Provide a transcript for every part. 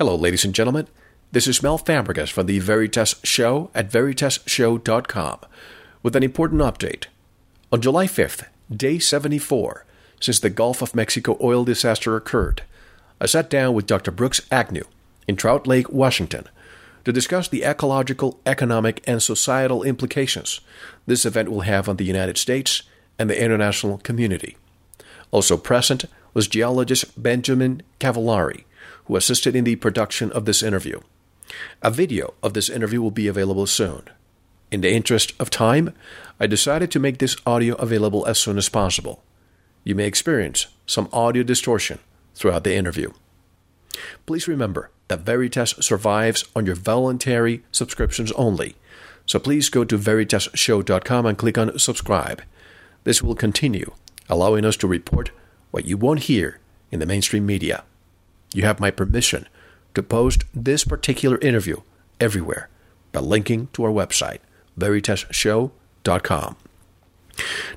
Hello, ladies and gentlemen. This is Mel Fabregas from the Veritas Show at veritasshow.com with an important update. On July 5th, day 74, since the Gulf of Mexico oil disaster occurred, I sat down with Dr. Brooks Agnew in Trout Lake, Washington, to discuss the ecological, economic, and societal implications this event will have on the United States and the international community. Also present was geologist Benjamin Cavallari, who assisted in the production of this interview. A video of this interview will be available soon. In the interest of time, I decided to make this audio available as soon as possible. You may experience some audio distortion throughout the interview. Please remember that Veritas survives on your voluntary subscriptions only, so please go to veritasshow.com and click on subscribe. This will continue, allowing us to report what you won't hear in the mainstream media. You have my permission to post this particular interview everywhere by linking to our website, veritasshow.com.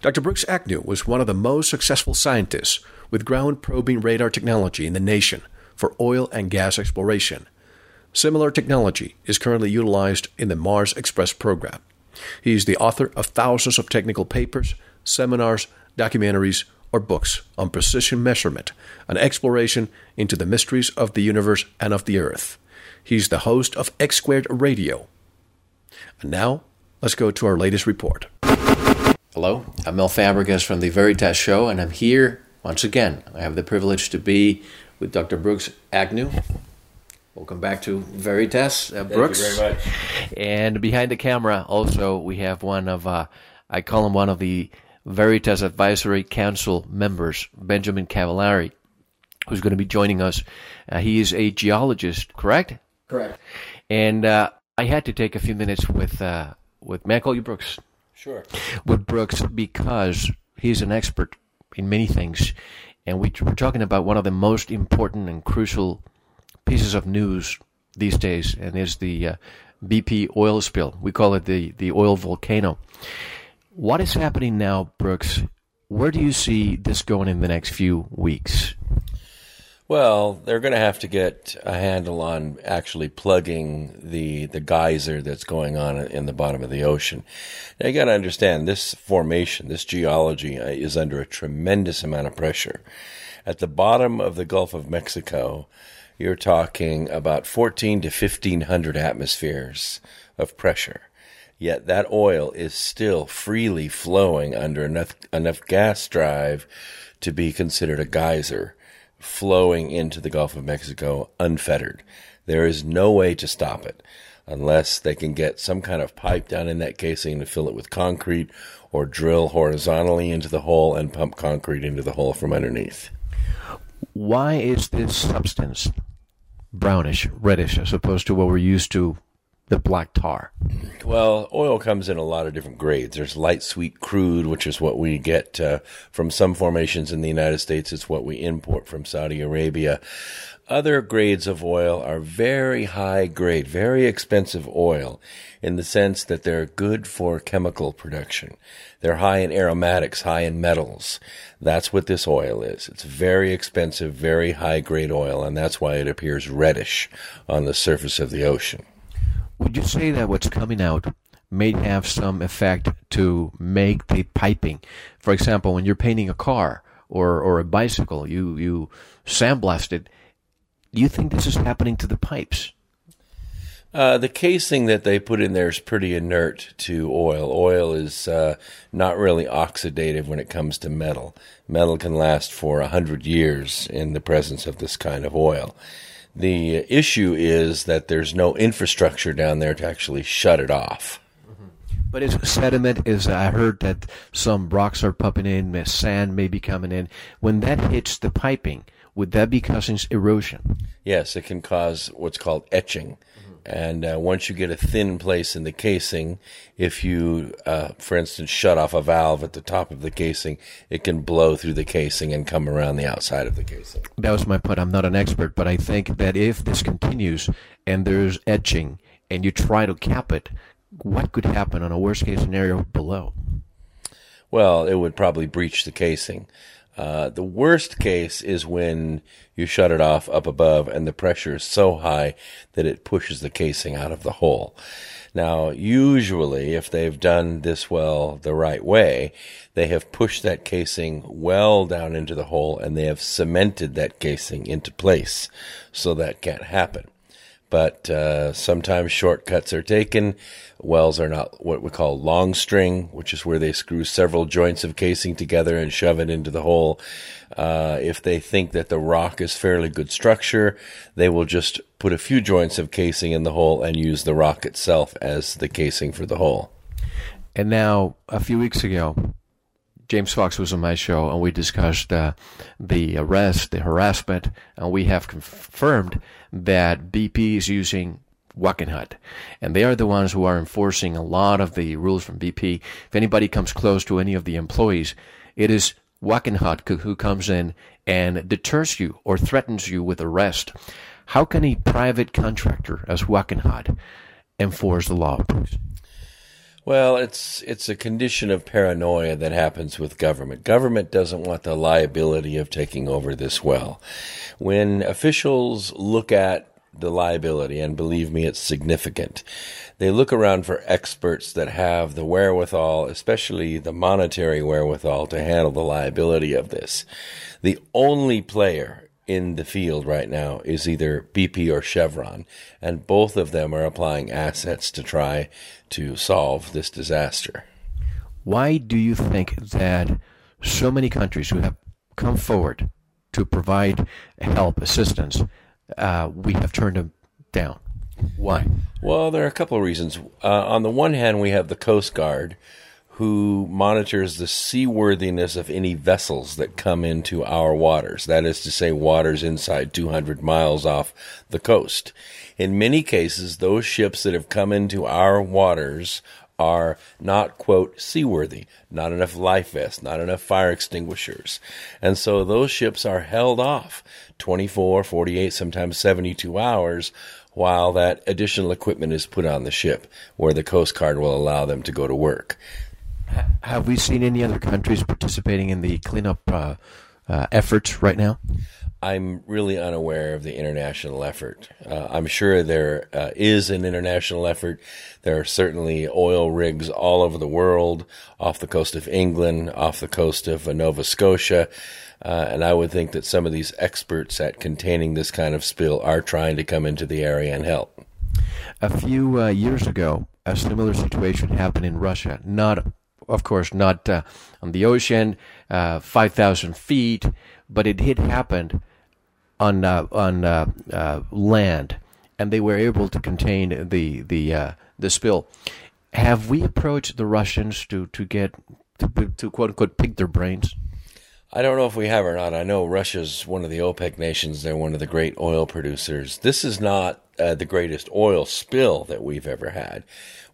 Dr. Brooks Agnew was one of the most successful scientists with ground probing radar technology in the nation for oil and gas exploration. Similar technology is currently utilized in the Mars Express program. He is the author of thousands of technical papers, seminars, documentaries, or books on precision measurement and exploration into the mysteries of the universe and of the earth. He's the host of X Squared Radio. And now, let's go to our latest report. Hello, I'm Mel Fabregas from the Veritas Show, and I'm here once again. I have the privilege to be with Dr. Brooks Agnew. Welcome back to Veritas, uh, Brooks. Thank you very much. And behind the camera, also, we have one of, uh, I call him one of the Veritas Advisory Council members, Benjamin Cavallari, who's going to be joining us. Uh, he is a geologist, correct? Correct. And uh, I had to take a few minutes with, uh, with, may I call you Brooks? Sure. With Brooks because he's an expert in many things. And we, we're talking about one of the most important and crucial pieces of news these days, and is the uh, BP oil spill. We call it the, the oil volcano. What is happening now, Brooks? Where do you see this going in the next few weeks? Well, they're going to have to get a handle on actually plugging the the geyser that's going on in the bottom of the ocean. Now you got to understand this formation, this geology uh, is under a tremendous amount of pressure. At the bottom of the Gulf of Mexico, you're talking about 14 to 1500 atmospheres of pressure. Yet that oil is still freely flowing under enough enough gas drive to be considered a geyser flowing into the Gulf of Mexico unfettered. There is no way to stop it unless they can get some kind of pipe down in that casing to fill it with concrete or drill horizontally into the hole and pump concrete into the hole from underneath. Why is this substance brownish, reddish, as opposed to what we're used to, the black tar? Well, oil comes in a lot of different grades. There's light sweet crude, which is what we get uh, from some formations in the United States. It's what we import from Saudi Arabia. Other grades of oil are very high grade, very expensive oil in the sense that they're good for chemical production. They're high in aromatics, high in metals. That's what this oil is. It's very expensive, very high grade oil, and that's why it appears reddish on the surface of the ocean. Would you say that what's coming out may have some effect to make the piping? For example, when you're painting a car or, or a bicycle, you, you sandblast it. Do you think this is happening to the pipes? Uh, the casing that they put in there is pretty inert to oil. Oil is uh, not really oxidative when it comes to metal. Metal can last for a hundred years in the presence of this kind of oil. The issue is that there's no infrastructure down there to actually shut it off. But is sediment is I heard that some rocks are pumping in, sand may be coming in. When that hits the piping, would that be causing erosion? Yes, it can cause what's called etching. And uh, once you get a thin place in the casing, if you, uh, for instance, shut off a valve at the top of the casing, it can blow through the casing and come around the outside of the casing. That was my point. I'm not an expert, but I think that if this continues and there's etching and you try to cap it, what could happen on a worst case scenario below? Well, it would probably breach the casing. Uh, the worst case is when you shut it off up above and the pressure is so high that it pushes the casing out of the hole. Now, usually, if they've done this well the right way, they have pushed that casing well down into the hole and they have cemented that casing into place so that can't happen but uh, sometimes shortcuts are taken. Wells are not what we call long string, which is where they screw several joints of casing together and shove it into the hole. Uh, if they think that the rock is fairly good structure, they will just put a few joints of casing in the hole and use the rock itself as the casing for the hole. And now, a few weeks ago, James Fox was on my show, and we discussed uh, the arrest, the harassment, and we have confirmed that BP is using Wackenhut. And they are the ones who are enforcing a lot of the rules from BP. If anybody comes close to any of the employees, it is Wackenhut who comes in and deters you or threatens you with arrest. How can a private contractor as Wackenhut enforce the law? Well, it's it's a condition of paranoia that happens with government. Government doesn't want the liability of taking over this well. When officials look at the liability, and believe me, it's significant. They look around for experts that have the wherewithal, especially the monetary wherewithal, to handle the liability of this. The only player in the field right now is either BP or Chevron, and both of them are applying assets to try to solve this disaster. Why do you think that so many countries who have come forward to provide help, assistance, uh, we have turned them down? Why? Well, there are a couple of reasons. Uh, on the one hand, we have the Coast Guard, who monitors the seaworthiness of any vessels that come into our waters. That is to say, waters inside 200 miles off the coast. In many cases, those ships that have come into our waters are not, quote, seaworthy, not enough life vests, not enough fire extinguishers. And so those ships are held off 24, 48, sometimes 72 hours while that additional equipment is put on the ship where the Coast Guard will allow them to go to work. Have we seen any other countries participating in the cleanup uh, uh, efforts right now? I'm really unaware of the international effort. Uh, I'm sure there uh, is an international effort. There are certainly oil rigs all over the world, off the coast of England, off the coast of Nova Scotia. Uh, and I would think that some of these experts at containing this kind of spill are trying to come into the area and help. A few uh, years ago, a similar situation happened in Russia. Not of course, not uh, on the ocean, uh, 5,000 feet, but it had happened on uh, on uh, uh, land, and they were able to contain the the the spill. Have we approached the Russians to to get to, to quote unquote pick their brains? I don't know if we have or not. I know Russia's one of the OPEC nations. They're one of the great oil producers. This is not uh, the greatest oil spill that we've ever had.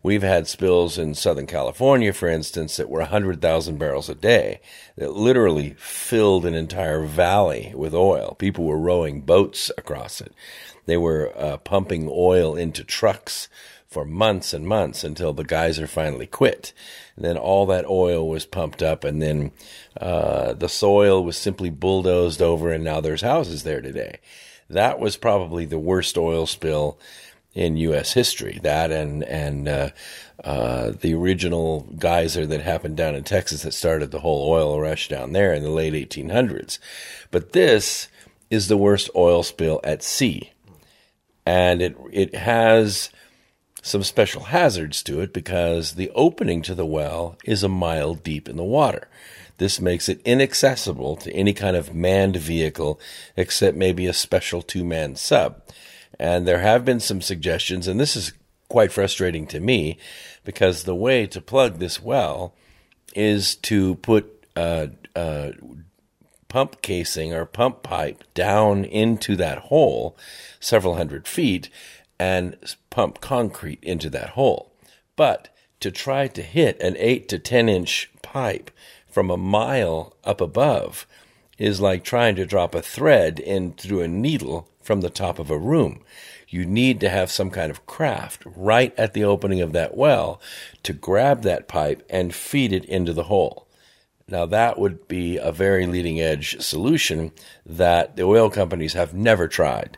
We've had spills in Southern California, for instance, that were 100,000 barrels a day that literally filled an entire valley with oil. People were rowing boats across it. They were uh, pumping oil into trucks for months and months until the geyser finally quit. And then all that oil was pumped up, and then uh, the soil was simply bulldozed over, and now there's houses there today. That was probably the worst oil spill in U.S. history. That and and uh, uh, the original geyser that happened down in Texas that started the whole oil rush down there in the late 1800s. But this is the worst oil spill at sea, and it it has some special hazards to it because the opening to the well is a mile deep in the water. This makes it inaccessible to any kind of manned vehicle except maybe a special two man sub. And there have been some suggestions, and this is quite frustrating to me because the way to plug this well is to put a, a pump casing or pump pipe down into that hole several hundred feet and pump concrete into that hole. But to try to hit an 8 to 10 inch pipe from a mile up above is like trying to drop a thread in through a needle from the top of a room. You need to have some kind of craft right at the opening of that well to grab that pipe and feed it into the hole. Now, that would be a very leading edge solution that the oil companies have never tried.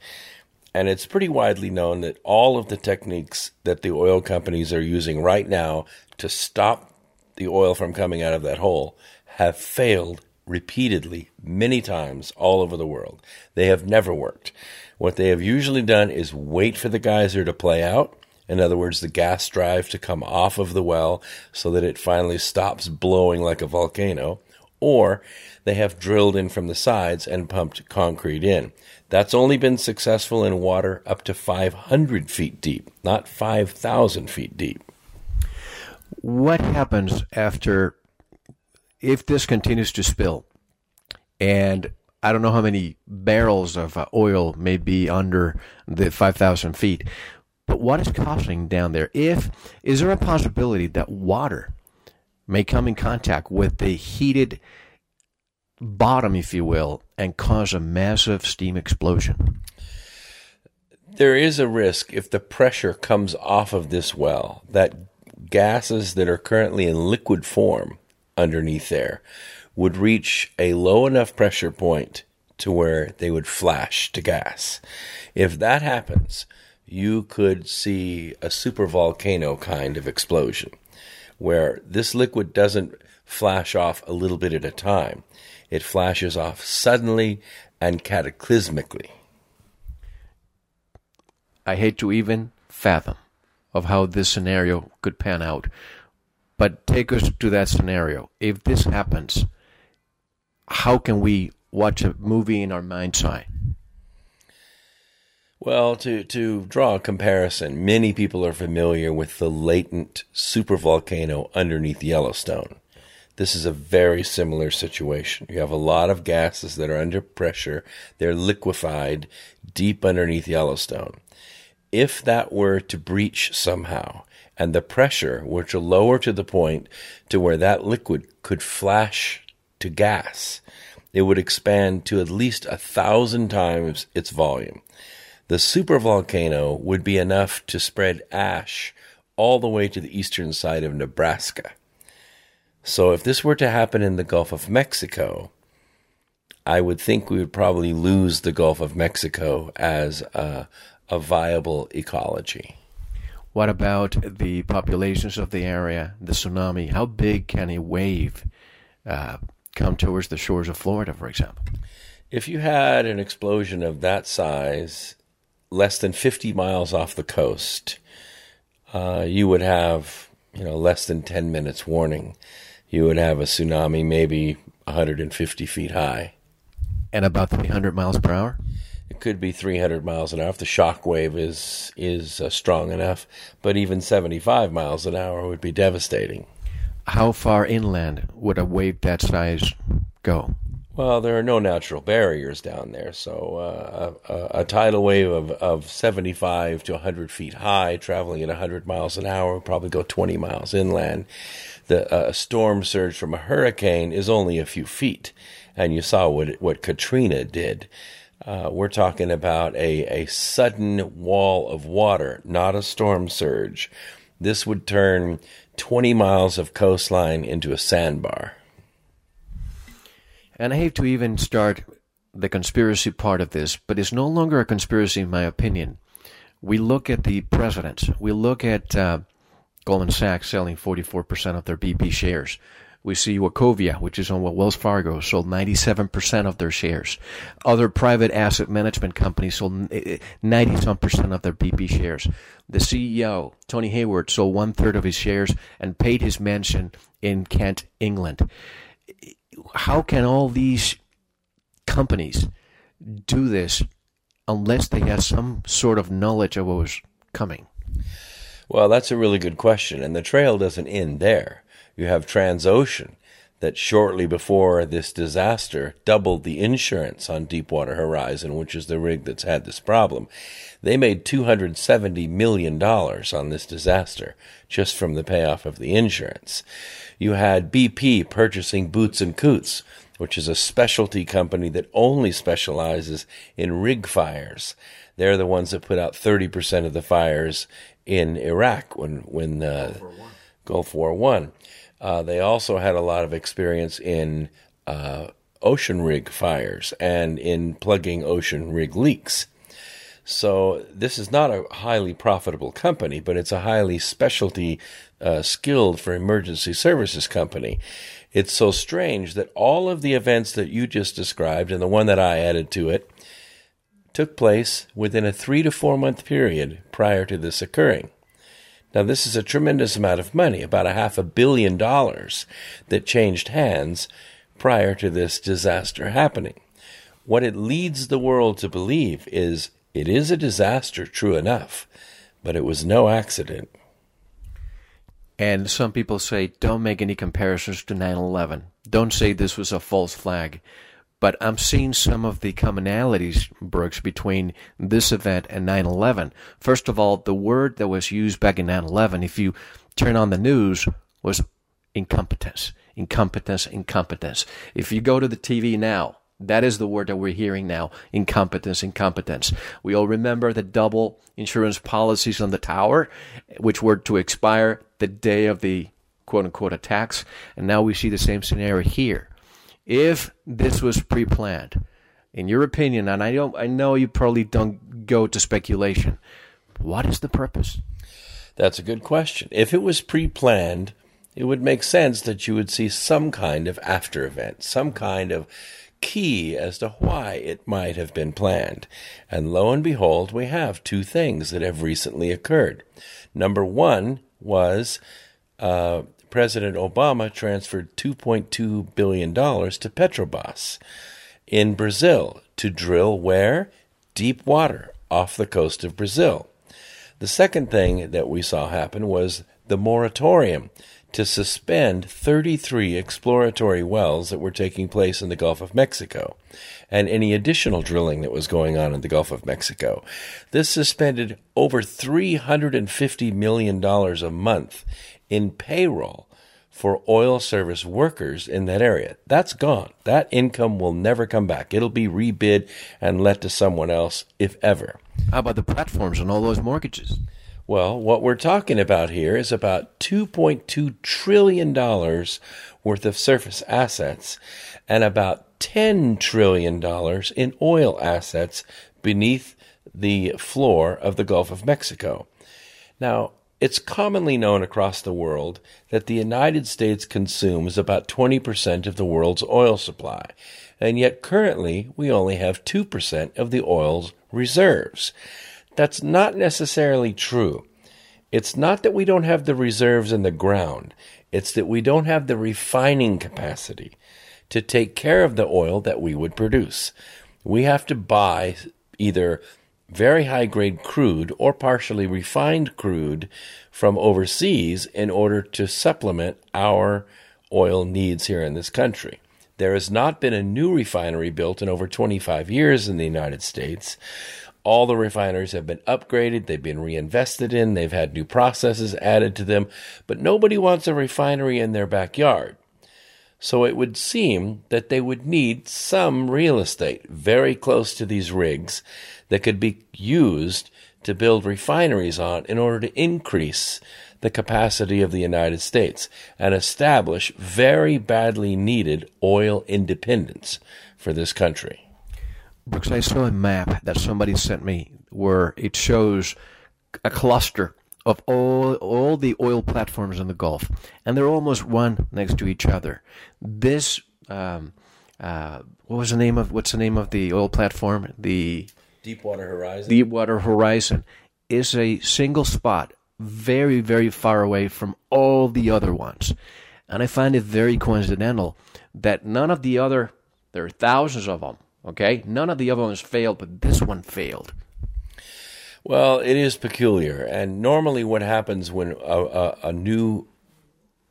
And it's pretty widely known that all of the techniques that the oil companies are using right now to stop the oil from coming out of that hole have failed repeatedly many times all over the world. They have never worked. What they have usually done is wait for the geyser to play out. In other words, the gas drive to come off of the well so that it finally stops blowing like a volcano, or they have drilled in from the sides and pumped concrete in. That's only been successful in water up to 500 feet deep, not 5,000 feet deep. What happens after if this continues to spill, and I don't know how many barrels of uh, oil may be under the 5,000 feet, but what is causing down there? If is there a possibility that water may come in contact with the heated bottom, if you will, and cause a massive steam explosion? There is a risk if the pressure comes off of this well that gases that are currently in liquid form underneath there would reach a low enough pressure point to where they would flash to gas. If that happens, you could see a supervolcano kind of explosion where this liquid doesn't flash off a little bit at a time. It flashes off suddenly and cataclysmically. I hate to even fathom of how this scenario could pan out. But take us to that scenario. If this happens, how can we watch a movie in our mind's eye? Well, to, to draw a comparison, many people are familiar with the latent supervolcano underneath Yellowstone. This is a very similar situation. You have a lot of gases that are under pressure, they're liquefied deep underneath Yellowstone. If that were to breach somehow, and the pressure were to lower to the point to where that liquid could flash to gas, it would expand to at least a thousand times its volume. The supervolcano would be enough to spread ash all the way to the eastern side of Nebraska. So if this were to happen in the Gulf of Mexico, I would think we would probably lose the Gulf of Mexico as a, a viable ecology. What about the populations of the area, the tsunami? How big can a wave uh, come towards the shores of Florida, for example? If you had an explosion of that size, less than 50 miles off the coast, uh, you would have, you know, less than 10 minutes warning. You would have a tsunami maybe 150 feet high. And about 300 miles per hour? It could be 300 miles an hour if the shock wave is is uh, strong enough, but even 75 miles an hour would be devastating. How far inland would a wave that size go? Well, there are no natural barriers down there, so uh, a, a, tidal wave of, of 75 to 100 feet high, traveling at 100 miles an hour, would probably go 20 miles inland. The uh, storm surge from a hurricane is only a few feet, and you saw what what Katrina did. Uh, we're talking about a, a sudden wall of water, not a storm surge. This would turn 20 miles of coastline into a sandbar. And I hate to even start the conspiracy part of this, but it's no longer a conspiracy, in my opinion. We look at the presidents, we look at uh, Goldman Sachs selling 44% of their BP shares. We see Wachovia, which is owned by Wells Fargo, sold 97% of their shares. Other private asset management companies sold eh, eh, 90 some percent of their BP shares. The CEO, Tony Hayward, sold one third of his shares and paid his mansion in Kent, England. How can all these companies do this unless they have some sort of knowledge of what was coming? Well, that's a really good question, and the trail doesn't end there. You have Transocean that shortly before this disaster doubled the insurance on Deepwater Horizon, which is the rig that's had this problem. They made $270 million on this disaster just from the payoff of the insurance. You had BP purchasing Boots and Coots, which is a specialty company that only specializes in rig fires. They're the ones that put out 30% of the fires in Iraq when, when uh, Gulf War One. Uh, they also had a lot of experience in uh, ocean rig fires and in plugging ocean rig leaks. So this is not a highly profitable company, but it's a highly specialty, uh, skilled for emergency services company. It's so strange that all of the events that you just described and the one that I added to it took place within a three to four month period prior to this occurring. Now, this is a tremendous amount of money, about a half a billion dollars that changed hands prior to this disaster happening. What it leads the world to believe is it is a disaster, true enough, but it was no accident. And some people say, don't make any comparisons to 9 11. Don't say this was a false flag. But I'm seeing some of the commonalities, Brooks, between this event and 9 11. First of all, the word that was used back in 9 11, if you turn on the news, was incompetence. Incompetence, incompetence. If you go to the TV now, that is the word that we're hearing now incompetence, incompetence. We all remember the double insurance policies on the tower, which were to expire the day of the quote unquote attacks. And now we see the same scenario here if this was pre-planned, in your opinion, and I don't, I know you probably don't go to speculation. What is the purpose? That's a good question. If it was pre-planned, it would make sense that you would see some kind of after event, some kind of key as to why it might have been planned. And lo and behold, we have two things that have recently occurred. Number one was uh, President Obama transferred $2.2 billion to Petrobras in Brazil to drill where? Deep water off the coast of Brazil. The second thing that we saw happen was the moratorium to suspend 33 exploratory wells that were taking place in the Gulf of Mexico and any additional drilling that was going on in the Gulf of Mexico. This suspended over $350 million a month in payroll for oil service workers in that area. That's gone. That income will never come back. It'll be rebid and let to someone else, if ever. How about the platforms and all those mortgages? Well, what we're talking about here is about $2.2 trillion worth of surface assets and about $10 trillion in oil assets beneath the floor of the Gulf of Mexico. Now, it's commonly known across the world that the United States consumes about 20% of the world's oil supply, and yet currently we only have 2% of the oil's reserves. That's not necessarily true. It's not that we don't have the reserves in the ground, it's that we don't have the refining capacity to take care of the oil that we would produce. We have to buy either very high grade crude or partially refined crude from overseas in order to supplement our oil needs here in this country. There has not been a new refinery built in over 25 years in the United States. All the refineries have been upgraded, they've been reinvested in, they've had new processes added to them, but nobody wants a refinery in their backyard. So it would seem that they would need some real estate very close to these rigs that could be used to build refineries on in order to increase the capacity of the United States and establish very badly needed oil independence for this country. Brooks, I saw a map that somebody sent me where it shows a cluster of all all the oil platforms in the Gulf, and they're almost one next to each other. This um, uh, what was the name of what's the name of the oil platform? The Deepwater Horizon. Deepwater Horizon is a single spot, very, very far away from all the other ones. And I find it very coincidental that none of the other, there are thousands of them, okay? None of the other ones failed, but this one failed. Well, it is peculiar. And normally, what happens when a, a, a new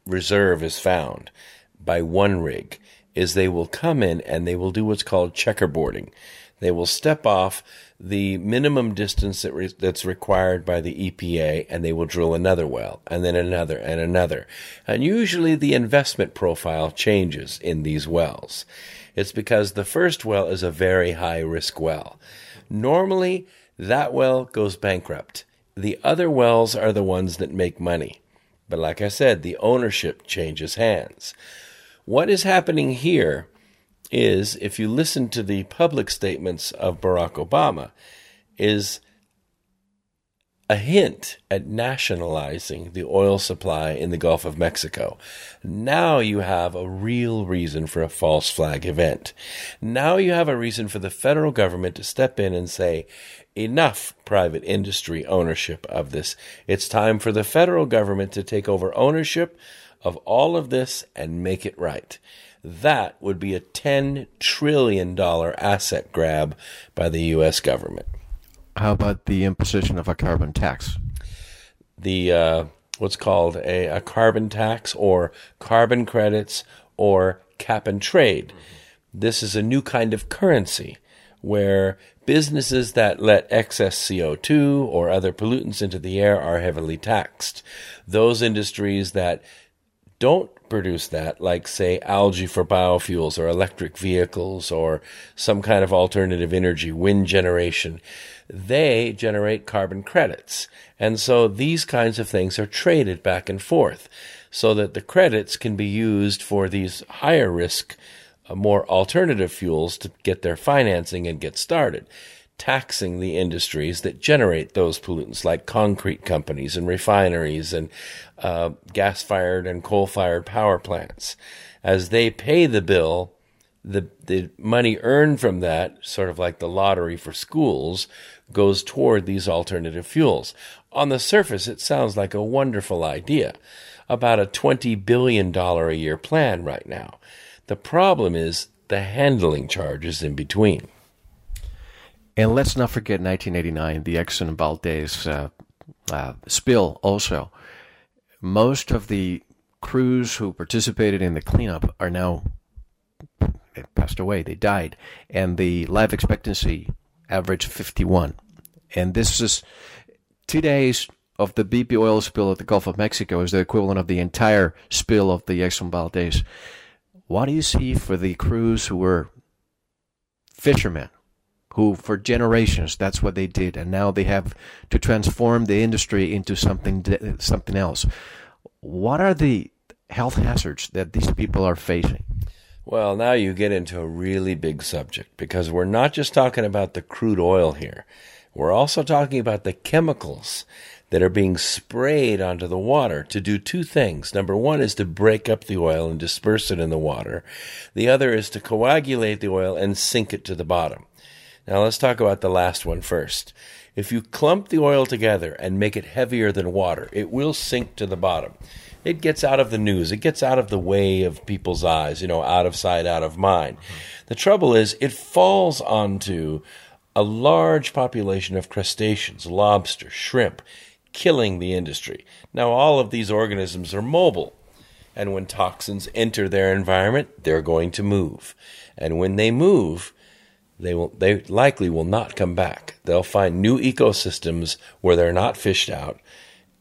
reserve is found by one rig is they will come in and they will do what's called checkerboarding. They will step off the minimum distance that re- that's required by the EPA and they will drill another well and then another and another. And usually the investment profile changes in these wells. It's because the first well is a very high risk well. Normally that well goes bankrupt. The other wells are the ones that make money. But like I said, the ownership changes hands. What is happening here is, if you listen to the public statements of Barack Obama, is a hint at nationalizing the oil supply in the Gulf of Mexico. Now you have a real reason for a false flag event. Now you have a reason for the federal government to step in and say, enough private industry ownership of this. It's time for the federal government to take over ownership of all of this and make it right. That would be a $10 trillion asset grab by the U.S. government. How about the imposition of a carbon tax? The uh, what's called a, a, carbon tax or carbon credits or cap and trade. Mm-hmm. This is a new kind of currency where businesses that let excess CO2 or other pollutants into the air are heavily taxed. Those industries that don't produce that, like, say, algae for biofuels or electric vehicles or some kind of alternative energy, wind generation, they generate carbon credits. And so these kinds of things are traded back and forth so that the credits can be used for these higher risk, uh, more alternative fuels to get their financing and get started taxing the industries that generate those pollutants, like concrete companies and refineries and uh, gas fired and coal fired power plants. As they pay the bill, the, the money earned from that, sort of like the lottery for schools, goes toward these alternative fuels. On the surface, it sounds like a wonderful idea, about a $20 billion a year plan right now. The problem is the handling charges in between. And let's not forget 1989, the Exxon Valdez uh, uh, spill also. Most of the crews who participated in the cleanup are now they passed away, they died, and the life expectancy averaged 51. And this is two days of the BP oil spill at the Gulf of Mexico is the equivalent of the entire spill of the Exxon Valdez. What do you see for the crews who were fishermen who for generations that's what they did and now they have to transform the industry into something something else what are the health hazards that these people are facing well now you get into a really big subject because we're not just talking about the crude oil here we're also talking about the chemicals that are being sprayed onto the water to do two things. Number one is to break up the oil and disperse it in the water. The other is to coagulate the oil and sink it to the bottom. Now let's talk about the last one first. If you clump the oil together and make it heavier than water, it will sink to the bottom. It gets out of the news. It gets out of the way of people's eyes, you know, out of sight, out of mind. The trouble is, it falls onto a large population of crustaceans, lobster, shrimp, killing the industry. Now, all of these organisms are mobile, and when toxins enter their environment, they're going to move. And when they move, they will they likely will not come back. They'll find new ecosystems where they're not fished out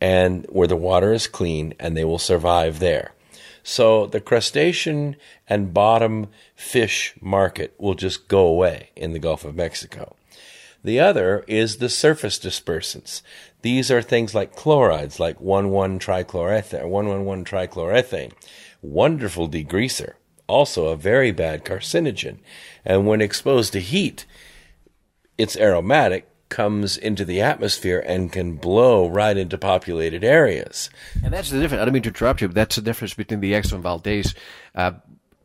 and where the water is clean and they will survive there. So the crustacean and bottom fish market will just go away in the Gulf of Mexico. The other is the surface dispersants. These are things like chlorides, like 1,1-trichloroethane, 1,1,1-trichloroethane. Wonderful degreaser also a very bad carcinogen. And when exposed to heat, it's aromatic, comes into the atmosphere, and can blow right into populated areas. And that's the difference. I don't mean to interrupt you, but that's the difference between the Exxon Valdez. Uh,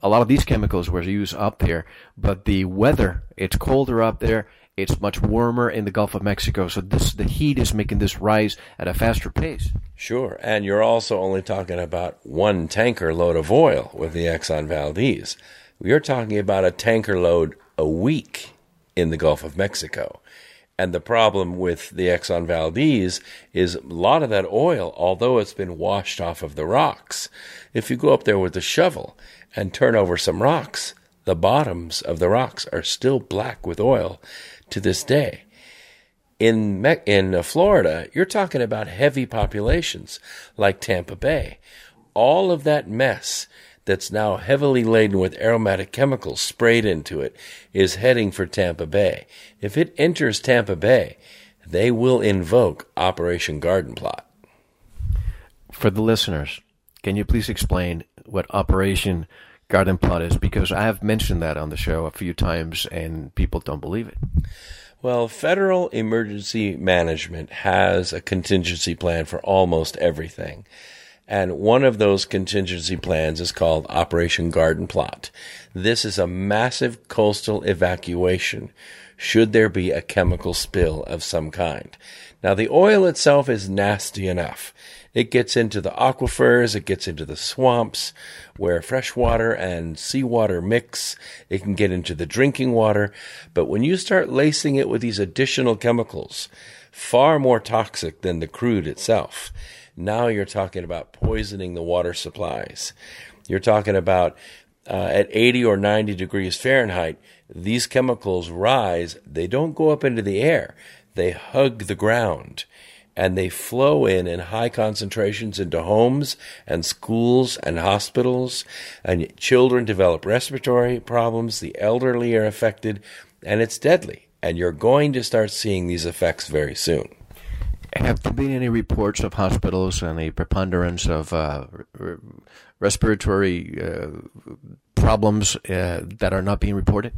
a lot of these chemicals were used up there, but the weather, it's colder up there, it's much warmer in the Gulf of Mexico, so this the heat is making this rise at a faster pace. Sure, and you're also only talking about one tanker load of oil with the Exxon Valdez. You're talking about a tanker load a week in the Gulf of Mexico. And the problem with the Exxon Valdez is a lot of that oil, although it's been washed off of the rocks, if you go up there with a shovel and turn over some rocks, the bottoms of the rocks are still black with oil to this day. In in uh, Florida, you're talking about heavy populations like Tampa Bay. All of that mess that's now heavily laden with aromatic chemicals sprayed into it is heading for Tampa Bay. If it enters Tampa Bay, they will invoke Operation Garden Plot. For the listeners, can you please explain what Operation Garden Plot is? Because I have mentioned that on the show a few times and people don't believe it. Well, federal emergency management has a contingency plan for almost everything. And one of those contingency plans is called Operation Garden Plot. This is a massive coastal evacuation should there be a chemical spill of some kind. Now, the oil itself is nasty enough. It gets into the aquifers, it gets into the swamps where fresh water and seawater mix. It can get into the drinking water. But when you start lacing it with these additional chemicals, far more toxic than the crude itself, now you're talking about poisoning the water supplies. You're talking about uh, at 80 or 90 degrees Fahrenheit, these chemicals rise. They don't go up into the air, they hug the ground and they flow in in high concentrations into homes and schools and hospitals. And children develop respiratory problems, the elderly are affected, and it's deadly. And you're going to start seeing these effects very soon. Have there been any reports of hospitals and the preponderance of uh, respiratory uh, problems uh, that are not being reported?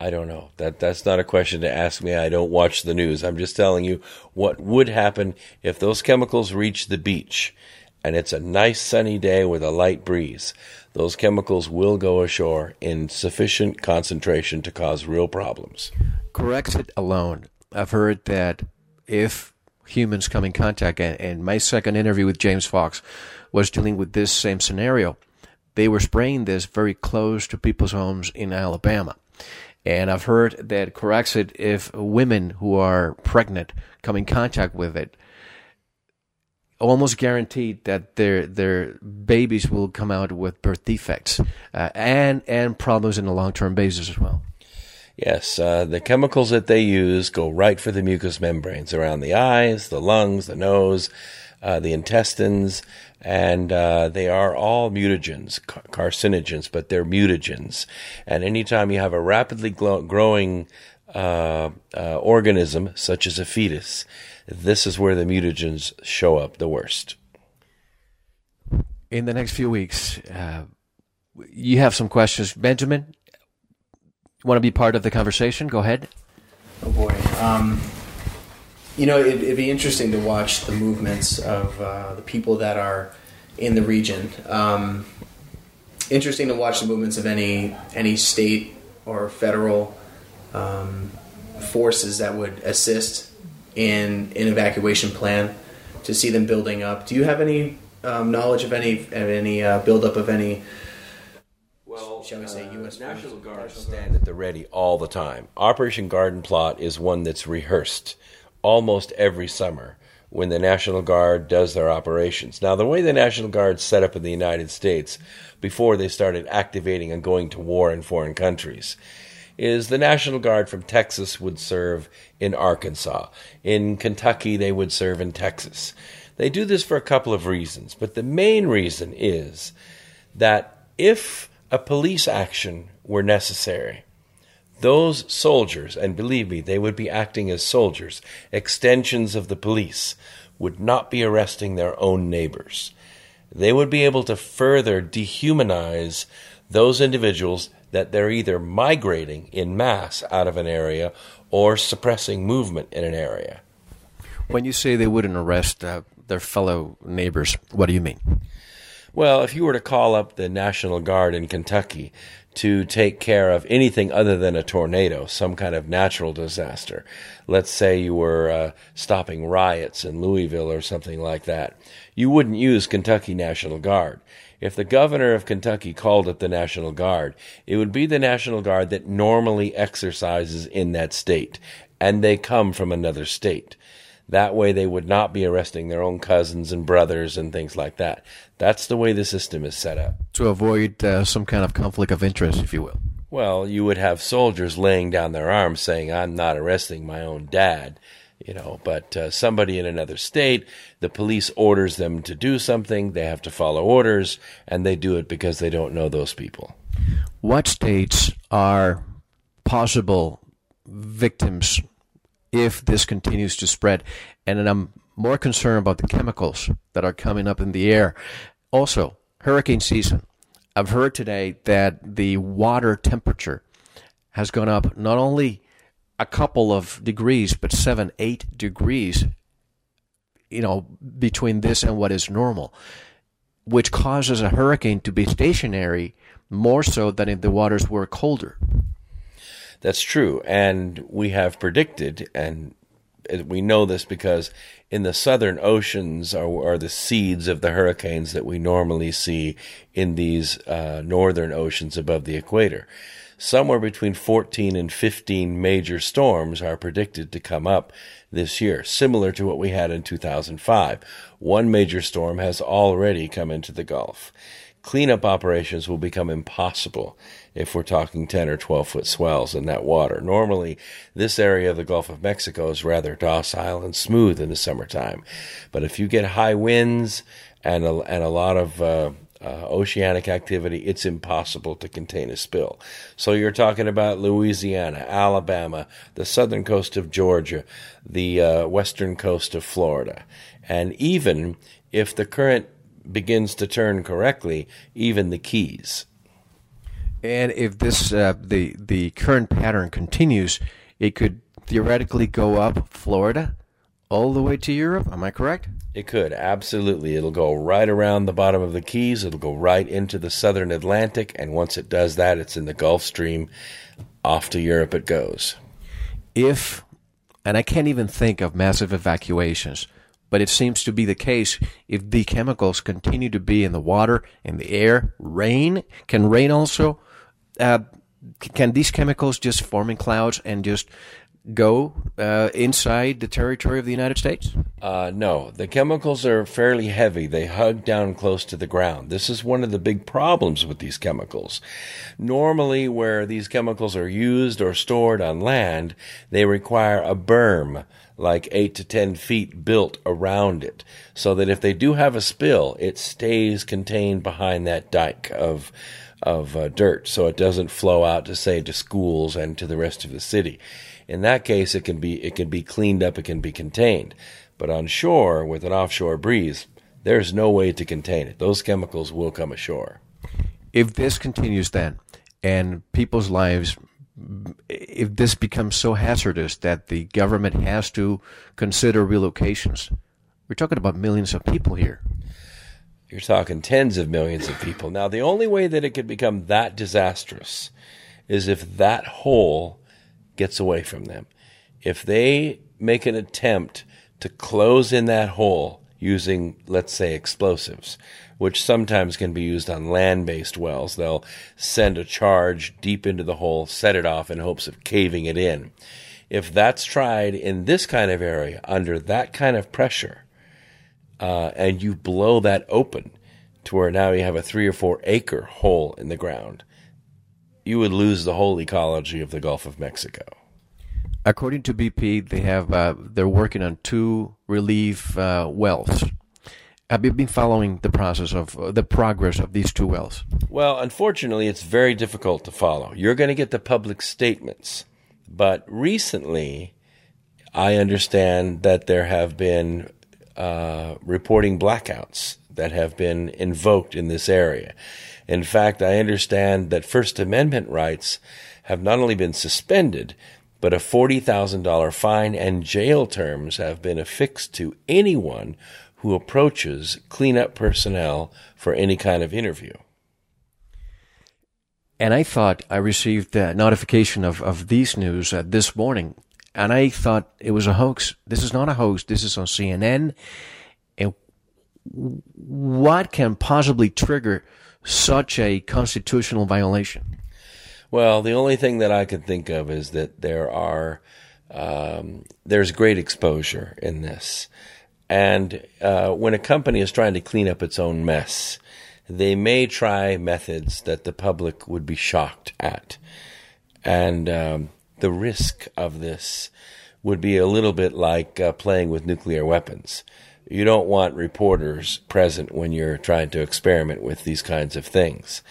I don't know. That that's not a question to ask me. I don't watch the news. I'm just telling you what would happen if those chemicals reach the beach and it's a nice sunny day with a light breeze. Those chemicals will go ashore in sufficient concentration to cause real problems. Corexit alone. I've heard that if humans come in contact, and, and my second interview with James Fox was dealing with this same scenario, they were spraying this very close to people's homes in Alabama. And I've heard that Corexit, if women who are pregnant come in contact with it, almost guaranteed that their their babies will come out with birth defects uh, and and problems in the long term basis as well. Yes, uh, the chemicals that they use go right for the mucous membranes around the eyes, the lungs, the nose, uh, the intestines, and uh, they are all mutagens, carcinogens, but they're mutagens. And anytime you have a rapidly growing uh, uh, organism, such as a fetus, this is where the mutagens show up the worst. In the next few weeks, uh, you have some questions. Benjamin, want to be part of the conversation? Go ahead. Oh boy. Um, you know, it, would be interesting to watch the movements of uh, the people that are in the region. Um, interesting to watch the movements of any any state or federal um, forces that would assist in an evacuation plan. To see them building up. Do you have any um, knowledge of any of any uh, buildup of any? Well, shall we say, U.S. Uh, National Guard stand at the ready all the time. Operation Garden Plot is one that's rehearsed almost every summer when the National Guard does their operations. Now, the way the National Guard set up in the United States before they started activating and going to war in foreign countries is the National Guard from Texas would serve in Arkansas. In Kentucky, they would serve in Texas. They do this for a couple of reasons, but the main reason is that if a police action were necessary, those soldiers, and believe me, they would be acting as soldiers, extensions of the police, would not be arresting their own neighbors. They would be able to further dehumanize those individuals that they're either migrating in mass out of an area or suppressing movement in an area. When you say they wouldn't arrest uh, their fellow neighbors, what do you mean? Well, if you were to call up the National Guard in Kentucky to take care of anything other than a tornado, some kind of natural disaster. Let's say you were uh, stopping riots in Louisville or something like that. You wouldn't use Kentucky National Guard. If the governor of Kentucky called up the National Guard, it would be the National Guard that normally exercises in that state, and they come from another state. That way, they would not be arresting their own cousins and brothers and things like that. That's the way the system is set up. To avoid uh, some kind of conflict of interest, if you will. Well, you would have soldiers laying down their arms saying, I'm not arresting my own dad. You know, but uh, somebody in another state, the police orders them to do something, they have to follow orders, and they do it because they don't know those people. What states are possible victims if this continues to spread. And I'm more concerned about the chemicals that are coming up in the air. Also, hurricane season. I've heard today that the water temperature has gone up not only a couple of degrees, but seven, eight degrees, you know, between this and what is normal, which causes a hurricane to be stationary more so than if the waters were colder. That's true. And we have predicted, and we know this because in the southern oceans are, are the seeds of the hurricanes that we normally see in these uh, northern oceans above the equator. Somewhere between 14 and 15 major storms are predicted to come up this year, similar to what we had in 2005. One major storm has already come into the Gulf cleanup operations will become impossible if we're talking 10 or 12 foot swells in that water. Normally, this area of the Gulf of Mexico is rather docile and smooth in the summertime. But if you get high winds and a, and a lot of uh, uh, oceanic activity, it's impossible to contain a spill. So you're talking about Louisiana, Alabama, the southern coast of Georgia, the uh, western coast of Florida. And even if the current begins to turn correctly, even the keys. And if this uh, the the current pattern continues, it could theoretically go up Florida all the way to Europe. Am I correct? It could absolutely. It'll go right around the bottom of the Keys. It'll go right into the southern Atlantic, and once it does that, it's in the Gulf Stream. Off to Europe it goes. If, and I can't even think of massive evacuations but it seems to be the case if the chemicals continue to be in the water, in the air, rain. Can rain also? Uh, can these chemicals just form in clouds and just go uh, inside the territory of the United States? Uh, no, the chemicals are fairly heavy. They hug down close to the ground. This is one of the big problems with these chemicals. Normally, where these chemicals are used or stored on land, they require a berm like eight to ten feet built around it, so that if they do have a spill, it stays contained behind that dike of of uh, dirt, so it doesn't flow out to say to schools and to the rest of the city. In that case, it can be it can be cleaned up, it can be contained. But on shore with an offshore breeze, there's no way to contain it. Those chemicals will come ashore. If this continues, then, and people's lives if this becomes so hazardous that the government has to consider relocations, we're talking about millions of people here. You're talking tens of millions of people. Now, the only way that it could become that disastrous is if that hole gets away from them. If they make an attempt to close in that hole using, let's say, explosives, which sometimes can be used on land based wells. They'll send a charge deep into the hole, set it off in hopes of caving it in. If that's tried in this kind of area under that kind of pressure, uh, and you blow that open to where now you have a three or four acre hole in the ground, you would lose the whole ecology of the Gulf of Mexico. According to BP, they have uh, they're working on two relief uh, wells have you been following the process of uh, the progress of these two wells? Well, unfortunately, it's very difficult to follow. You're going to get the public statements, but recently, I understand that there have been uh, reporting blackouts that have been invoked in this area. In fact, I understand that First Amendment rights have not only been suspended, but a $40,000 fine and jail terms have been affixed to anyone who approaches cleanup personnel for any kind of interview. And I thought I received a notification of, of these news uh, this morning, and I thought it was a hoax. This is not a hoax. This is on CNN. And what can possibly trigger such a constitutional violation? Well, the only thing that I can think of is that there are um, there's great exposure in this. And uh, when a company is trying to clean up its own mess, they may try methods that the public would be shocked at. And um, the risk of this would be a little bit like uh, playing with nuclear weapons. You don't want reporters present when you're trying to experiment with these kinds of things.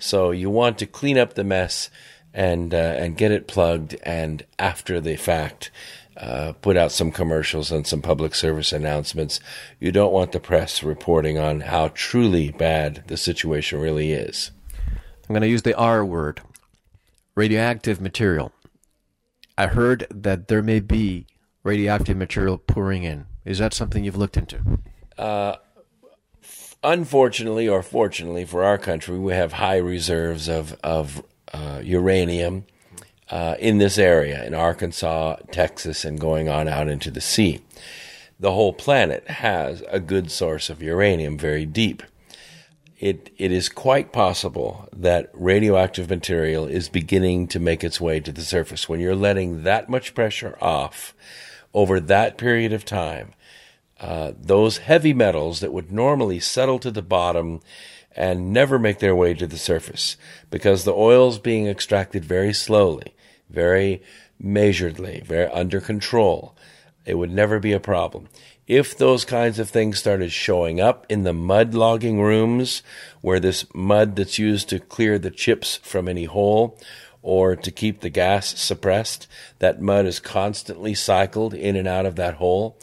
So you want to clean up the mess and uh, and get it plugged, and after the fact, uh, put out some commercials and some public service announcements. You don't want the press reporting on how truly bad the situation really is. I'm going to use the R word radioactive material. I heard that there may be radioactive material pouring in. Is that something you've looked into? Uh, unfortunately, or fortunately for our country, we have high reserves of, of uh, uranium uh, in this area, in Arkansas, Texas, and going on out into the sea. The whole planet has a good source of uranium very deep. It, it is quite possible that radioactive material is beginning to make its way to the surface. When you're letting that much pressure off over that period of time, uh, those heavy metals that would normally settle to the bottom and never make their way to the surface because the oil's being extracted very slowly, very measuredly, very under control. It would never be a problem. If those kinds of things started showing up in the mud logging rooms, where this mud that's used to clear the chips from any hole or to keep the gas suppressed, that mud is constantly cycled in and out of that hole.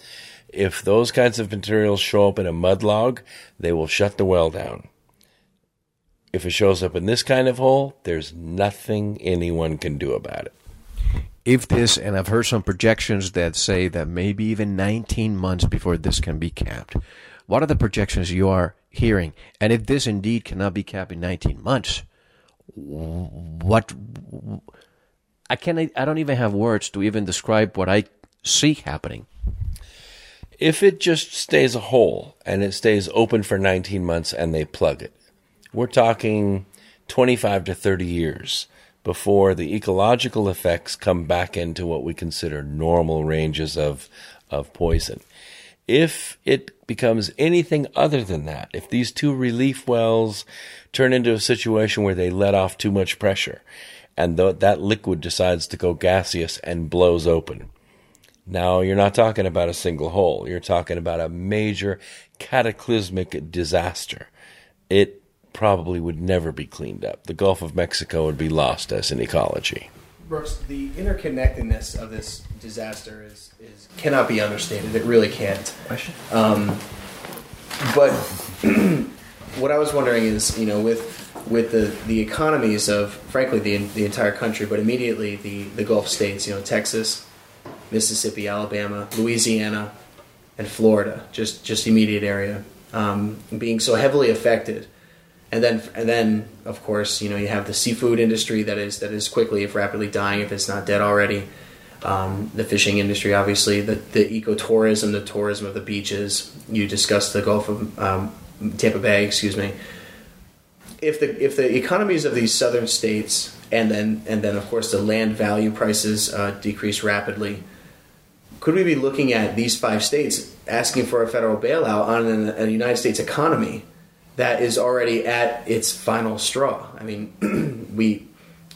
If those kinds of materials show up in a mud log, they will shut the well down. If it shows up in this kind of hole, there's nothing anyone can do about it. If this, and I've heard some projections that say that maybe even 19 months before this can be capped. What are the projections you are hearing? And if this indeed cannot be capped in 19 months, what I can't I don't even have words to even describe what I see happening. If it just stays a hole and it stays open for 19 months and they plug it, we're talking 25 to 30 years before the ecological effects come back into what we consider normal ranges of, of poison. If it becomes anything other than that, if these two relief wells turn into a situation where they let off too much pressure and th- that liquid decides to go gaseous and blows open, now you're not talking about a single hole. You're talking about a major cataclysmic disaster. It probably would never be cleaned up. The Gulf of Mexico would be lost as an ecology. Brooks, the interconnectedness of this disaster is, is cannot be understated. It really can't. Um, but what I was wondering is, you know, with with the, the economies of, frankly, the the entire country, but immediately the, the Gulf states, you know, Texas, Mississippi, Alabama, Louisiana, and Florida, just just immediate area, um, being so heavily affected and then and then of course you know you have the seafood industry that is that is quickly if rapidly dying if it's not dead already. Um, the fishing industry obviously the, the ecotourism the tourism of the beaches. You discussed the gulf of um, tampa bay excuse me. If the if the economies of these southern states and then and then of course the land value prices uh, decrease rapidly could we be looking at these five states asking for a federal bailout on a united states economy that is already at its final straw. I mean, we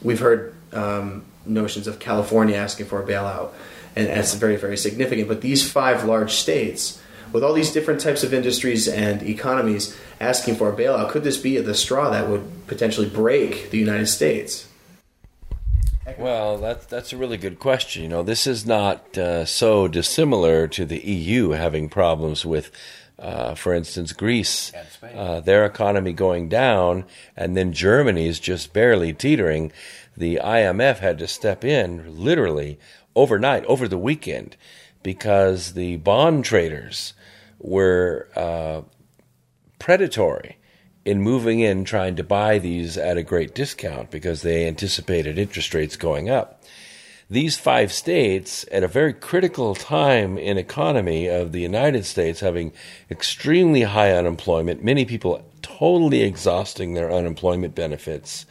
we've heard um, notions of California asking for a bailout, and that's very very significant. But these five large states, with all these different types of industries and economies asking for a bailout, could this be the straw that would potentially break the United States? Well, that's that's a really good question. You know, this is not uh, so dissimilar to the EU having problems with uh, for instance, Greece, uh, their economy going down, and then Germany's just barely teetering. The IMF had to step in literally overnight, over the weekend, because the bond traders were uh, predatory in moving in trying to buy these at a great discount because they anticipated interest rates going up these five states at a very critical time in economy of the United States having extremely high unemployment, many people totally exhausting their unemployment benefits,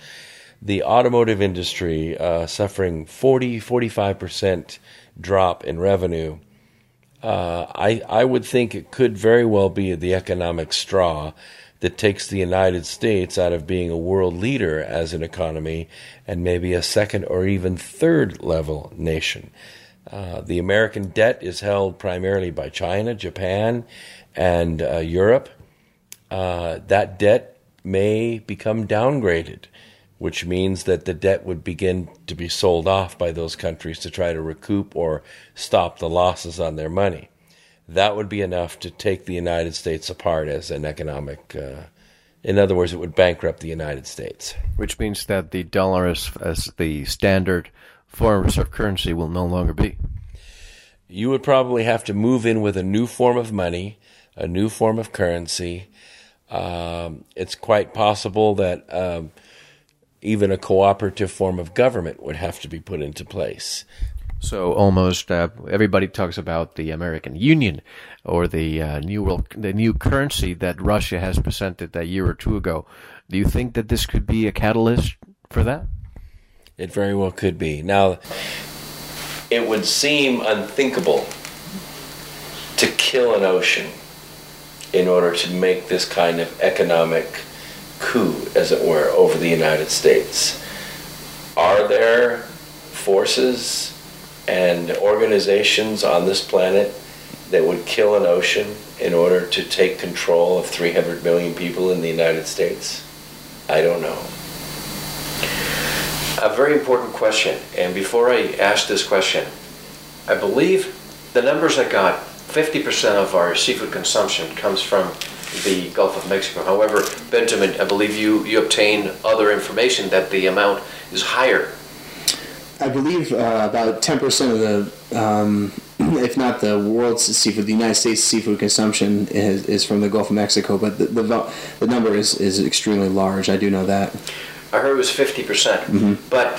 the automotive industry uh, suffering 40, 45% drop in revenue. Uh, I, I would think it could very well be the economic straw that takes the United States out of being a world leader as an economy and maybe a second or even third level nation. Uh, the American debt is held primarily by China, Japan, and uh, Europe. Uh, that debt may become downgraded which means that the debt would begin to be sold off by those countries to try to recoup or stop the losses on their money. That would be enough to take the United States apart as an economic. Uh, in other words, it would bankrupt the United States. Which means that the dollar as, as the standard form of currency will no longer be. You would probably have to move in with a new form of money, a new form of currency. Um, it's quite possible that um, even a cooperative form of government would have to be put into place. So almost uh, everybody talks about the American Union or the uh, new world, the new currency that Russia has presented a year or two ago. Do you think that this could be a catalyst for that? It very well could be. Now, it would seem unthinkable to kill an ocean in order to make this kind of economic coup, as it were, over the United States. Are there forces and organizations on this planet that would kill an ocean in order to take control of 300 million people in the United States? I don't know. A very important question. And before I ask this question, I believe the numbers I got 50% of our seafood consumption comes from the Gulf of Mexico. However, Benjamin, I believe you, you obtained other information that the amount is higher. I believe uh, about 10% of the, um, if not the world's seafood, the United States seafood consumption is, is from the Gulf of Mexico, but the, the, the number is, is extremely large. I do know that. I heard it was 50%. percent mm-hmm. But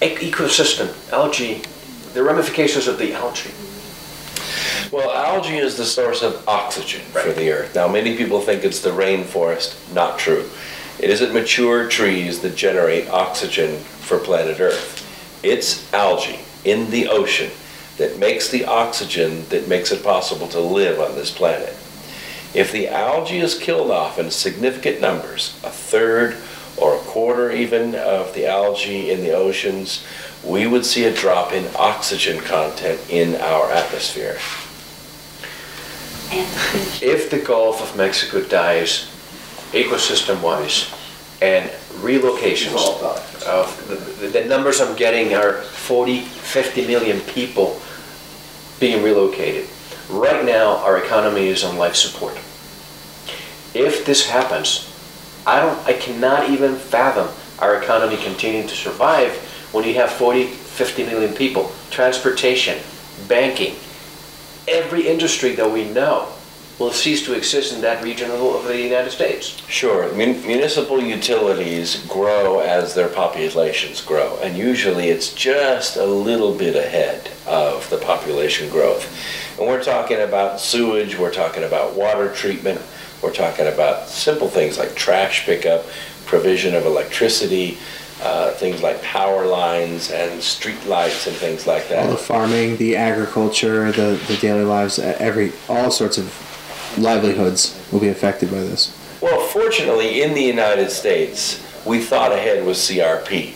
ecosystem, algae, the ramifications of the algae. Well, algae is the source of oxygen right. for the earth. Now, many people think it's the rainforest. Not true. It isn't mature trees that generate oxygen for planet Earth. It's algae in the ocean that makes the oxygen that makes it possible to live on this planet. If the algae is killed off in significant numbers, a third or a quarter even of the algae in the oceans, we would see a drop in oxygen content in our atmosphere. If the Gulf of Mexico dies, ecosystem wise, and relocations of the, the numbers I'm getting are 40, 50 million people being relocated. Right now, our economy is on life support. If this happens, I don't, I cannot even fathom our economy continuing to survive when you have 40, 50 million people. Transportation, banking, every industry that we know will cease to exist in that region of the United States. Sure. Mun- municipal utilities grow as their populations grow, and usually it's just a little bit ahead of the population growth. And we're talking about sewage, we're talking about water treatment, we're talking about simple things like trash pickup, provision of electricity, uh, things like power lines and street lights and things like that. All the farming, the agriculture, the, the daily lives, every all sorts of livelihoods will be affected by this. Well, fortunately, in the United States, we thought ahead with CRP.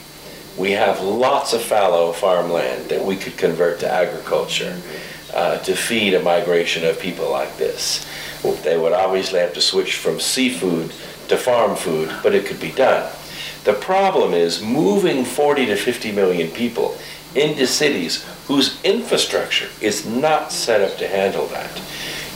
We have lots of fallow farmland that we could convert to agriculture uh, to feed a migration of people like this. They would obviously have to switch from seafood to farm food, but it could be done. The problem is moving 40 to 50 million people into cities whose infrastructure is not set up to handle that.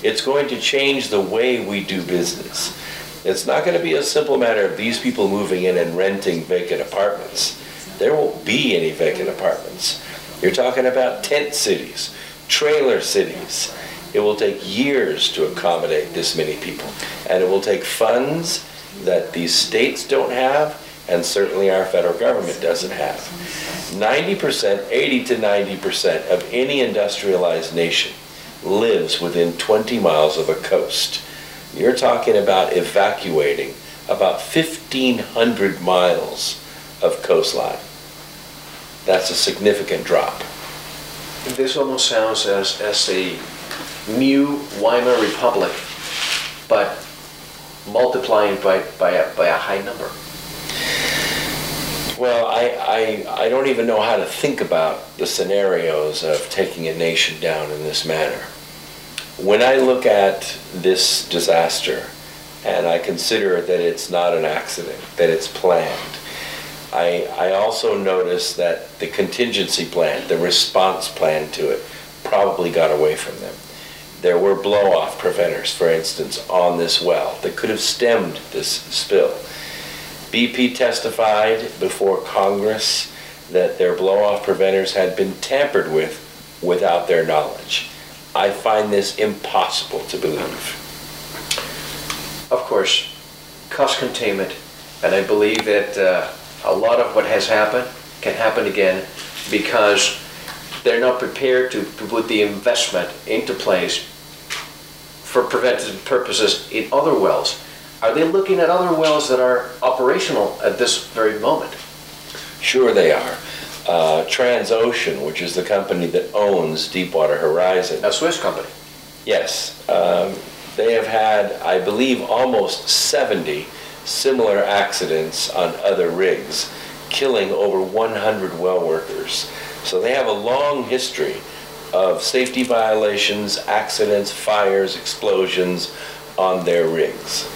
It's going to change the way we do business. It's not going to be a simple matter of these people moving in and renting vacant apartments. There won't be any vacant apartments. You're talking about tent cities, trailer cities. It will take years to accommodate this many people. And it will take funds that these states don't have, and certainly our federal government doesn't have. 90%, 80 to 90% of any industrialized nation lives within 20 miles of a coast. You're talking about evacuating about 1,500 miles of coastline. That's a significant drop. This almost sounds as, as a new Weimar Republic, but multiplying by, by, a, by a high number. Well, I, I, I don't even know how to think about the scenarios of taking a nation down in this manner. When I look at this disaster and I consider that it's not an accident, that it's planned. I, I also notice that the contingency plan, the response plan to it, probably got away from them. There were blow off preventers, for instance, on this well that could have stemmed this spill. BP testified before Congress that their blow off preventers had been tampered with without their knowledge. I find this impossible to believe. Of course, cost containment, and I believe that uh, a lot of what has happened can happen again because they're not prepared to put the investment into place for preventative purposes in other wells. Are they looking at other wells that are operational at this very moment? Sure, they are. Uh, Transocean, which is the company that owns Deepwater Horizon. A Swiss company. Yes. Um, they have had, I believe, almost 70 similar accidents on other rigs, killing over 100 well workers. So they have a long history of safety violations, accidents, fires, explosions on their rigs.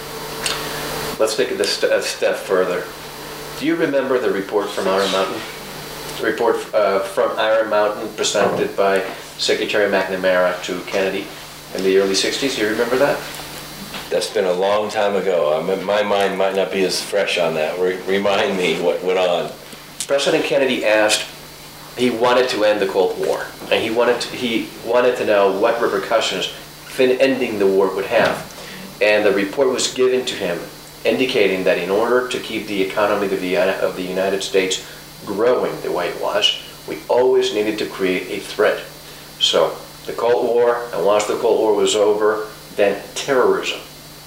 Let's take it a, st- a step further. Do you remember the report from Iron Mountain? The report uh, from Iron Mountain presented by Secretary McNamara to Kennedy in the early 60s. Do you remember that? That's been a long time ago. I mean, my mind might not be as fresh on that. Re- remind me what went on. President Kennedy asked, he wanted to end the Cold War, and he wanted to, he wanted to know what repercussions fin- ending the war would have. And the report was given to him indicating that in order to keep the economy of the, of the United States growing the way it was, we always needed to create a threat. So the Cold War, and once the Cold War was over, then terrorism.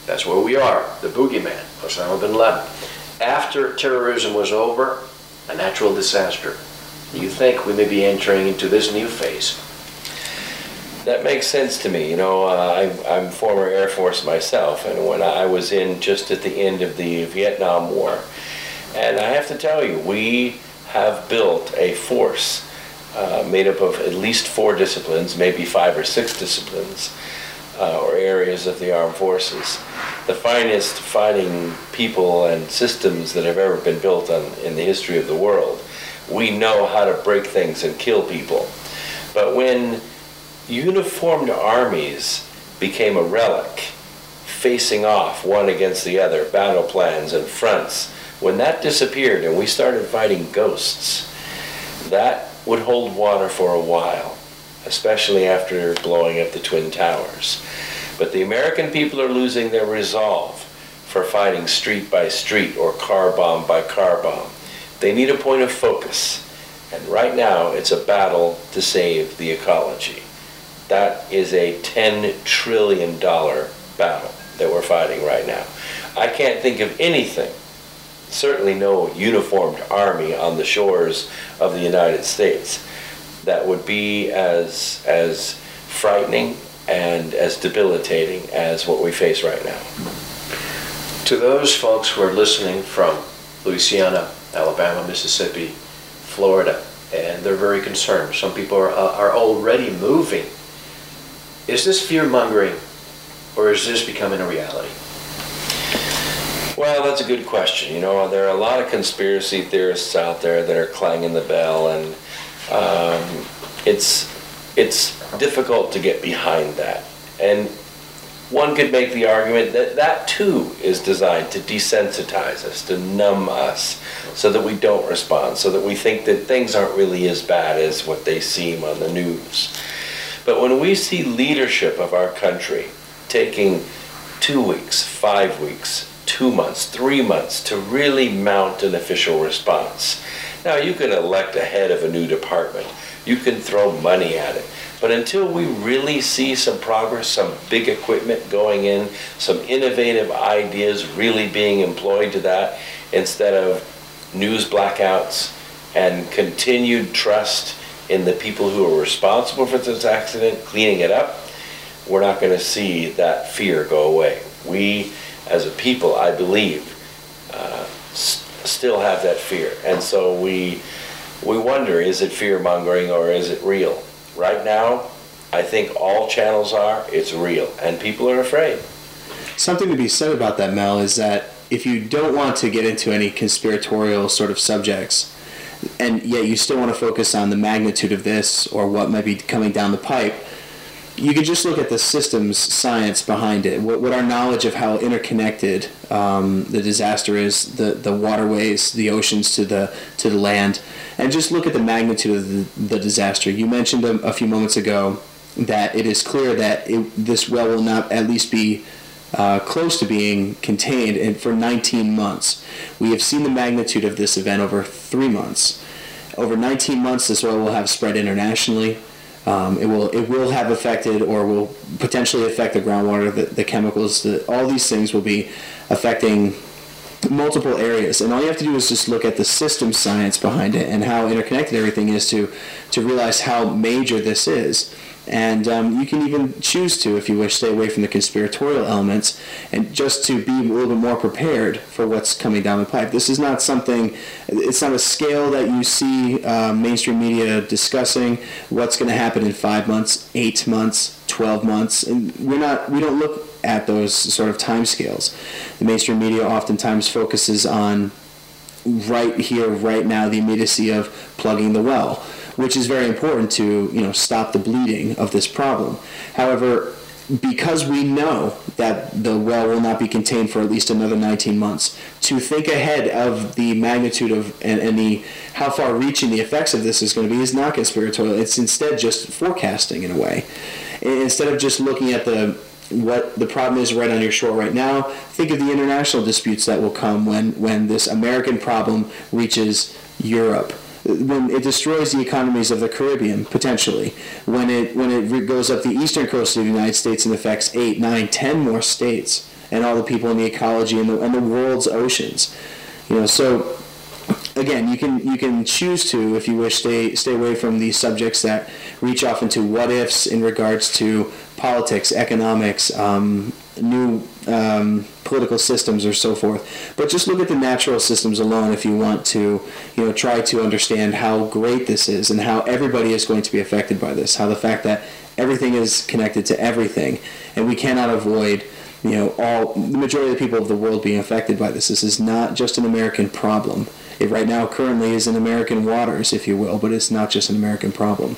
That's where we are, the boogeyman, Osama bin Laden. After terrorism was over, a natural disaster. You think we may be entering into this new phase? That makes sense to me. You know, uh, I, I'm former Air Force myself, and when I was in just at the end of the Vietnam War, and I have to tell you, we have built a force uh, made up of at least four disciplines, maybe five or six disciplines, uh, or areas of the armed forces. The finest fighting people and systems that have ever been built on, in the history of the world. We know how to break things and kill people. But when uniformed armies became a relic, facing off one against the other, battle plans and fronts, when that disappeared and we started fighting ghosts, that would hold water for a while, especially after blowing up the Twin Towers. But the American people are losing their resolve for fighting street by street or car bomb by car bomb. They need a point of focus. And right now, it's a battle to save the ecology. That is a $10 trillion battle that we're fighting right now. I can't think of anything, certainly no uniformed army on the shores of the United States, that would be as, as frightening and as debilitating as what we face right now. To those folks who are listening from Louisiana, Alabama, Mississippi, Florida, and they're very concerned. Some people are, uh, are already moving. Is this fear mongering or is this becoming a reality? Well, that's a good question. You know, there are a lot of conspiracy theorists out there that are clanging the bell, and um, it's it's difficult to get behind that. And one could make the argument that that too is designed to desensitize us, to numb us, so that we don't respond, so that we think that things aren't really as bad as what they seem on the news. But when we see leadership of our country taking two weeks, five weeks, two months, three months to really mount an official response. Now, you can elect a head of a new department, you can throw money at it. But until we really see some progress, some big equipment going in, some innovative ideas really being employed to that, instead of news blackouts and continued trust in the people who are responsible for this accident cleaning it up, we're not going to see that fear go away. We, as a people, I believe, uh, still have that fear, and so we we wonder: is it fear mongering or is it real? Right now, I think all channels are. It's real, and people are afraid. something to be said about that, Mel, is that if you don't want to get into any conspiratorial sort of subjects, and yet you still want to focus on the magnitude of this or what might be coming down the pipe, you can just look at the systems science behind it. What, what our knowledge of how interconnected um, the disaster is, the, the waterways, the oceans to the to the land, and just look at the magnitude of the, the disaster. You mentioned a, a, few moments ago that it is clear that it, this well will not at least be uh, close to being contained and for 19 months. We have seen the magnitude of this event over three months. Over 19 months, this oil will have spread internationally. Um, it will it will have affected or will potentially affect the groundwater, the, the chemicals, the, all these things will be affecting multiple areas. And all you have to do is just look at the system science behind it and how interconnected everything is to to realize how major this is. And um, you can even choose to, if you wish, stay away from the conspiratorial elements and just to be a little bit more prepared for what's coming down the pipe. This is not something, it's not a scale that you see uh, mainstream media discussing what's going to happen in five months, eight months, 12 months. And we're not, we don't look at those sort of time scales. The mainstream media oftentimes focuses on right here, right now, the immediacy of plugging the well which is very important to you know stop the bleeding of this problem. However, because we know that the well will not be contained for at least another 19 months, to think ahead of the magnitude of and, and the how far reaching the effects of this is going to be is not conspiratorial. It's instead just forecasting in a way. Instead of just looking at the what the problem is right on your shore right now, think of the international disputes that will come when when this American problem reaches Europe when it destroys the economies of the Caribbean potentially, when it when it goes up the eastern coast of the United States and affects eight, nine, ten more states and all the people in the ecology and the, and the world's oceans, you know. So again, you can you can choose to, if you wish, stay stay away from these subjects that reach off into what ifs in regards to politics, economics, um, new um, political systems, or so forth. But just look at the natural systems alone if you want to, you know, try to understand how great this is and how everybody is going to be affected by this. How the fact that everything is connected to everything, and we cannot avoid. You know, all the majority of the people of the world being affected by this. This is not just an American problem. It right now currently is in American waters, if you will, but it's not just an American problem.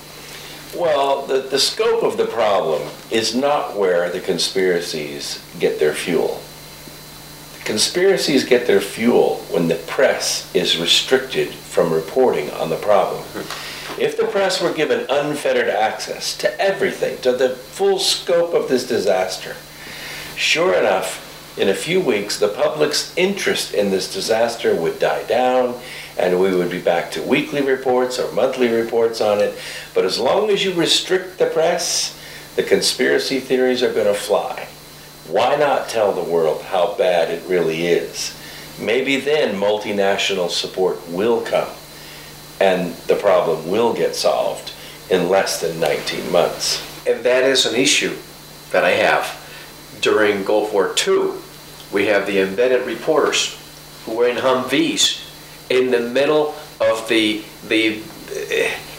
Well, the, the scope of the problem is not where the conspiracies get their fuel. The conspiracies get their fuel when the press is restricted from reporting on the problem. If the press were given unfettered access to everything, to the full scope of this disaster, sure enough, in a few weeks, the public's interest in this disaster would die down and we would be back to weekly reports or monthly reports on it. But as long as you restrict the press, the conspiracy theories are going to fly. Why not tell the world how bad it really is? Maybe then multinational support will come and the problem will get solved in less than 19 months. And that is an issue that I have. During Gulf War II, we have the embedded reporters who were in Humvees in the middle of the the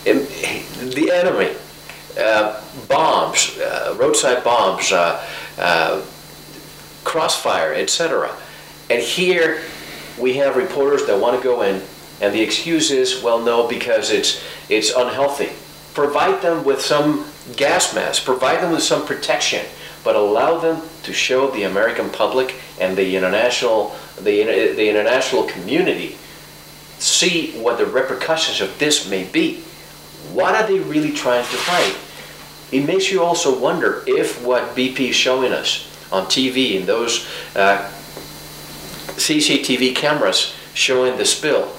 the enemy uh, bombs, uh, roadside bombs, uh, uh crossfire, etc. And here we have reporters that want to go in, and the excuse is, well, no, because it's it's unhealthy. Provide them with some gas masks, provide them with some protection, but allow them to show the American public and the international the, the international community see what the repercussions of this may be. What are they really trying to fight? It makes you also wonder if what BP is showing us on TV and those uh, CCTV cameras showing the spill,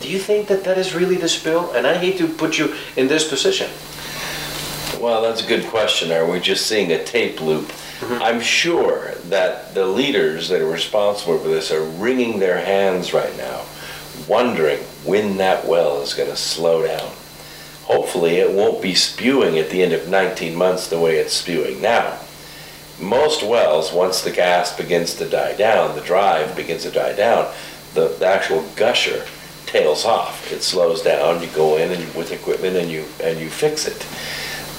do you think that that is really the spill? And I hate to put you in this position. Well, that's a good question. Are we just seeing a tape loop? Mm-hmm. I'm sure that the leaders that are responsible for this are wringing their hands right now wondering when that well is going to slow down. Hopefully, it won't be spewing at the end of 19 months the way it's spewing now. Most wells, once the gas begins to die down, the drive begins to die down, the, the actual gusher tails off. It slows down. You go in and with equipment and you and you fix it.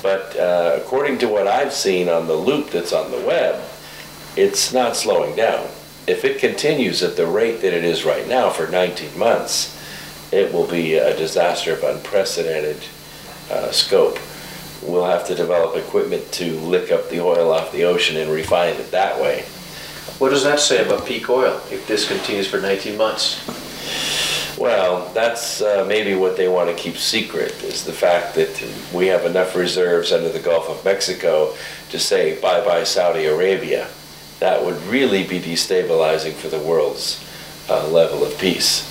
But uh, according to what I've seen on the loop that's on the web, it's not slowing down. If it continues at the rate that it is right now for 19 months, it will be a disaster of unprecedented uh, scope. We'll have to develop equipment to lick up the oil off the ocean and refine it that way. What does that say about peak oil if this continues for 19 months? Well, that's uh, maybe what they want to keep secret is the fact that we have enough reserves under the Gulf of Mexico to say bye bye Saudi Arabia. That would really be destabilizing for the world's uh, level of peace.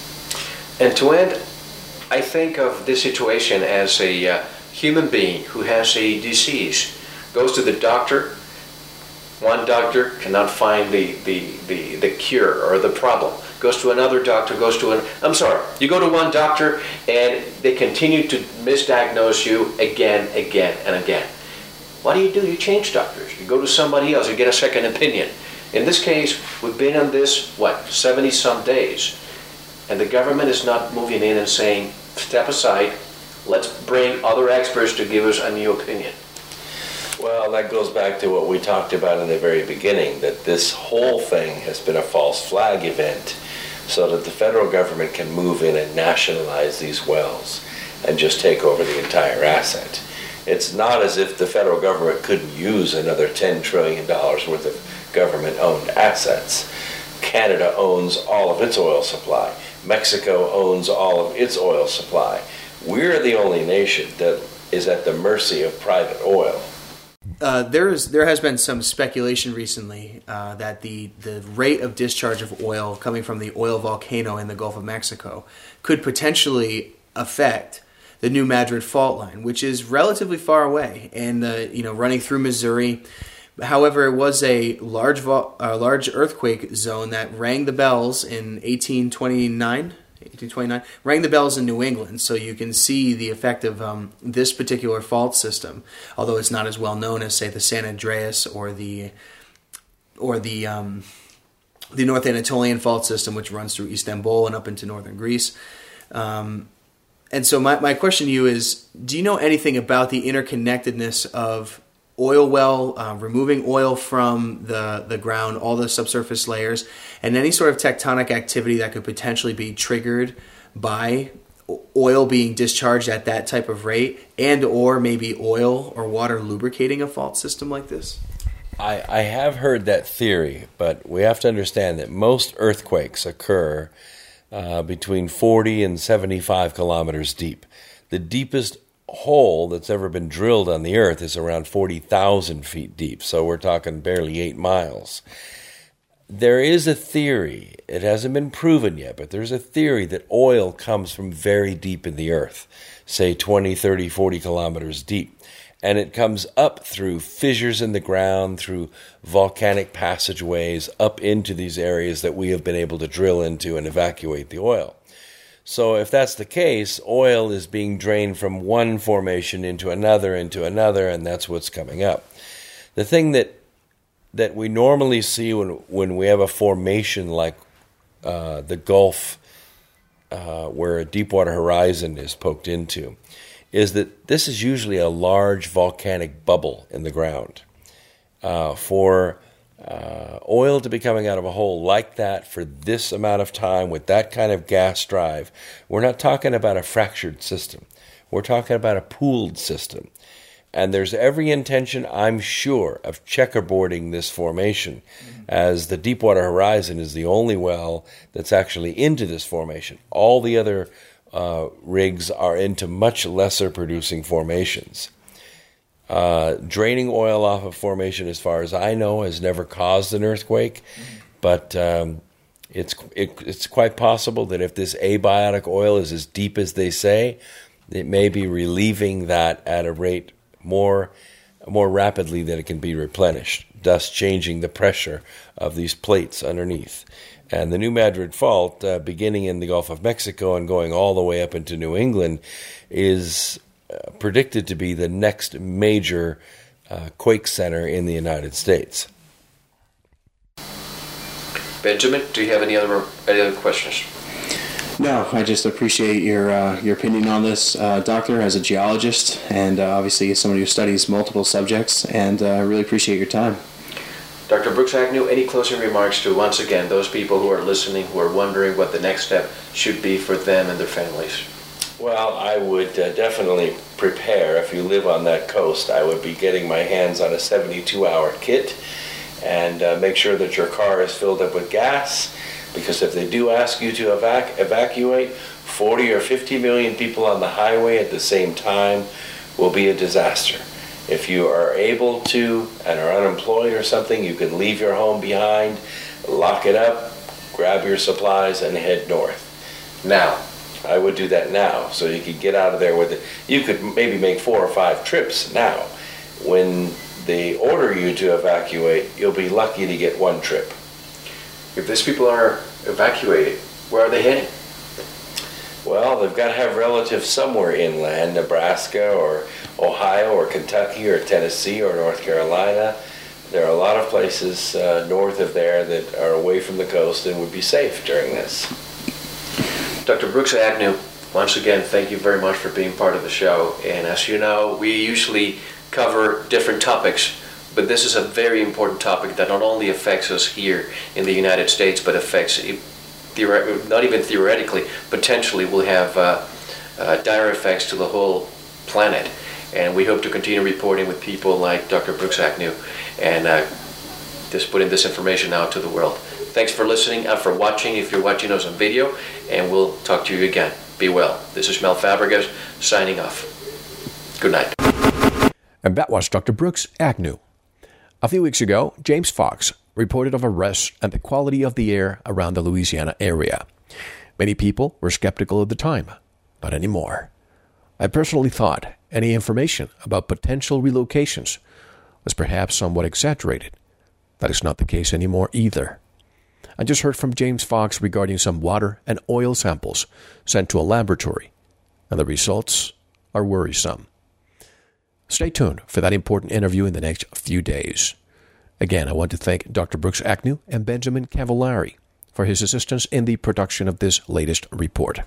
And to end, I think of this situation as a uh, human being who has a disease, goes to the doctor, one doctor cannot find the, the, the, the cure or the problem. Goes to another doctor, goes to an, I'm sorry, you go to one doctor and they continue to misdiagnose you again, again, and again. What do you do? You change doctors. You go to somebody else, you get a second opinion. In this case, we've been on this, what, 70 some days, and the government is not moving in and saying, step aside, let's bring other experts to give us a new opinion. Well, that goes back to what we talked about in the very beginning that this whole thing has been a false flag event so that the federal government can move in and nationalize these wells and just take over the entire asset. It's not as if the federal government couldn't use another $10 trillion worth of government owned assets. Canada owns all of its oil supply. Mexico owns all of its oil supply. We're the only nation that is at the mercy of private oil. Uh, there is there has been some speculation recently uh, that the the rate of discharge of oil coming from the oil volcano in the Gulf of Mexico could potentially affect the New Madrid fault line, which is relatively far away and uh, you know running through Missouri. However, it was a large vo- large earthquake zone that rang the bells in 1829. 1829 rang the bells in New England, so you can see the effect of um, this particular fault system. Although it's not as well known as, say, the San Andreas or the or the um, the North Anatolian fault system, which runs through Istanbul and up into northern Greece. Um, and so, my, my question to you is: Do you know anything about the interconnectedness of oil well, uh, removing oil from the, the ground, all the subsurface layers, and any sort of tectonic activity that could potentially be triggered by oil being discharged at that type of rate and or maybe oil or water lubricating a fault system like this? I, I have heard that theory, but we have to understand that most earthquakes occur uh, between 40 and 75 kilometers deep. The deepest hole that's ever been drilled on the earth is around 40,000 feet deep. So we're talking barely eight miles. There is a theory, it hasn't been proven yet, but there's a theory that oil comes from very deep in the earth, say 20, 30, 40 kilometers deep. And it comes up through fissures in the ground, through volcanic passageways, up into these areas that we have been able to drill into and evacuate the oil. So, if that's the case, oil is being drained from one formation into another, into another, and that's what's coming up. The thing that that we normally see when when we have a formation like uh, the Gulf, uh, where a Deepwater Horizon is poked into, is that this is usually a large volcanic bubble in the ground. Uh, for uh, oil to be coming out of a hole like that for this amount of time with that kind of gas drive, we're not talking about a fractured system. We're talking about a pooled system. And there's every intention, I'm sure, of checkerboarding this formation, mm-hmm. as the Deepwater Horizon is the only well that's actually into this formation. All the other uh, rigs are into much lesser producing formations. Uh, draining oil off a formation, as far as I know, has never caused an earthquake, but um, it's it, it's quite possible that if this abiotic oil is as deep as they say, it may be relieving that at a rate more more rapidly than it can be replenished, thus changing the pressure of these plates underneath. And the New Madrid Fault, uh, beginning in the Gulf of Mexico and going all the way up into New England, is uh, predicted to be the next major uh, quake center in the United States. Benjamin, do you have any other any other questions? No, I just appreciate your uh, your opinion on this, uh, Doctor, as a geologist, and uh, obviously as somebody who studies multiple subjects. And I uh, really appreciate your time. Dr. Brooks Agnew, any closing remarks to once again those people who are listening who are wondering what the next step should be for them and their families? Well, I would uh, definitely prepare. If you live on that coast, I would be getting my hands on a 72 hour kit and uh, make sure that your car is filled up with gas because if they do ask you to evac- evacuate, 40 or 50 million people on the highway at the same time will be a disaster. If you are able to and are unemployed or something, you can leave your home behind, lock it up, grab your supplies, and head north. Now, I would do that now so you could get out of there with it. You could maybe make four or five trips now. When they order you to evacuate, you'll be lucky to get one trip. If these people are evacuated, where are they heading? Well, they've got to have relatives somewhere inland, Nebraska or Ohio or Kentucky or Tennessee or North Carolina. There are a lot of places uh, north of there that are away from the coast and would be safe during this. Dr. Brooks Agnew, once again, thank you very much for being part of the show. And as you know, we usually cover different topics, but this is a very important topic that not only affects us here in the United States, but affects, not even theoretically, potentially will have uh, uh, dire effects to the whole planet. And we hope to continue reporting with people like Dr. Brooks Agnew and uh, just putting this information out to the world. Thanks for listening and for watching if you're watching us on video, and we'll talk to you again. Be well. This is Mel Fabregas signing off. Good night. And that was Dr. Brooks Agnew. A few weeks ago, James Fox reported of arrests and the quality of the air around the Louisiana area. Many people were skeptical at the time, not anymore. I personally thought any information about potential relocations was perhaps somewhat exaggerated. That is not the case anymore either. I just heard from James Fox regarding some water and oil samples sent to a laboratory, and the results are worrisome. Stay tuned for that important interview in the next few days. Again, I want to thank Dr. Brooks Agnew and Benjamin Cavallari for his assistance in the production of this latest report.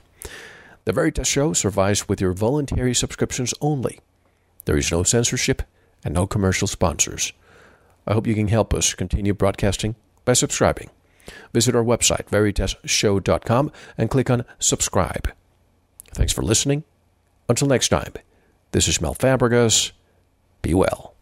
The Veritas Show survives with your voluntary subscriptions only. There is no censorship and no commercial sponsors. I hope you can help us continue broadcasting by subscribing. Visit our website, veritasshow.com, and click on subscribe. Thanks for listening. Until next time, this is Mel Fabregas. Be well.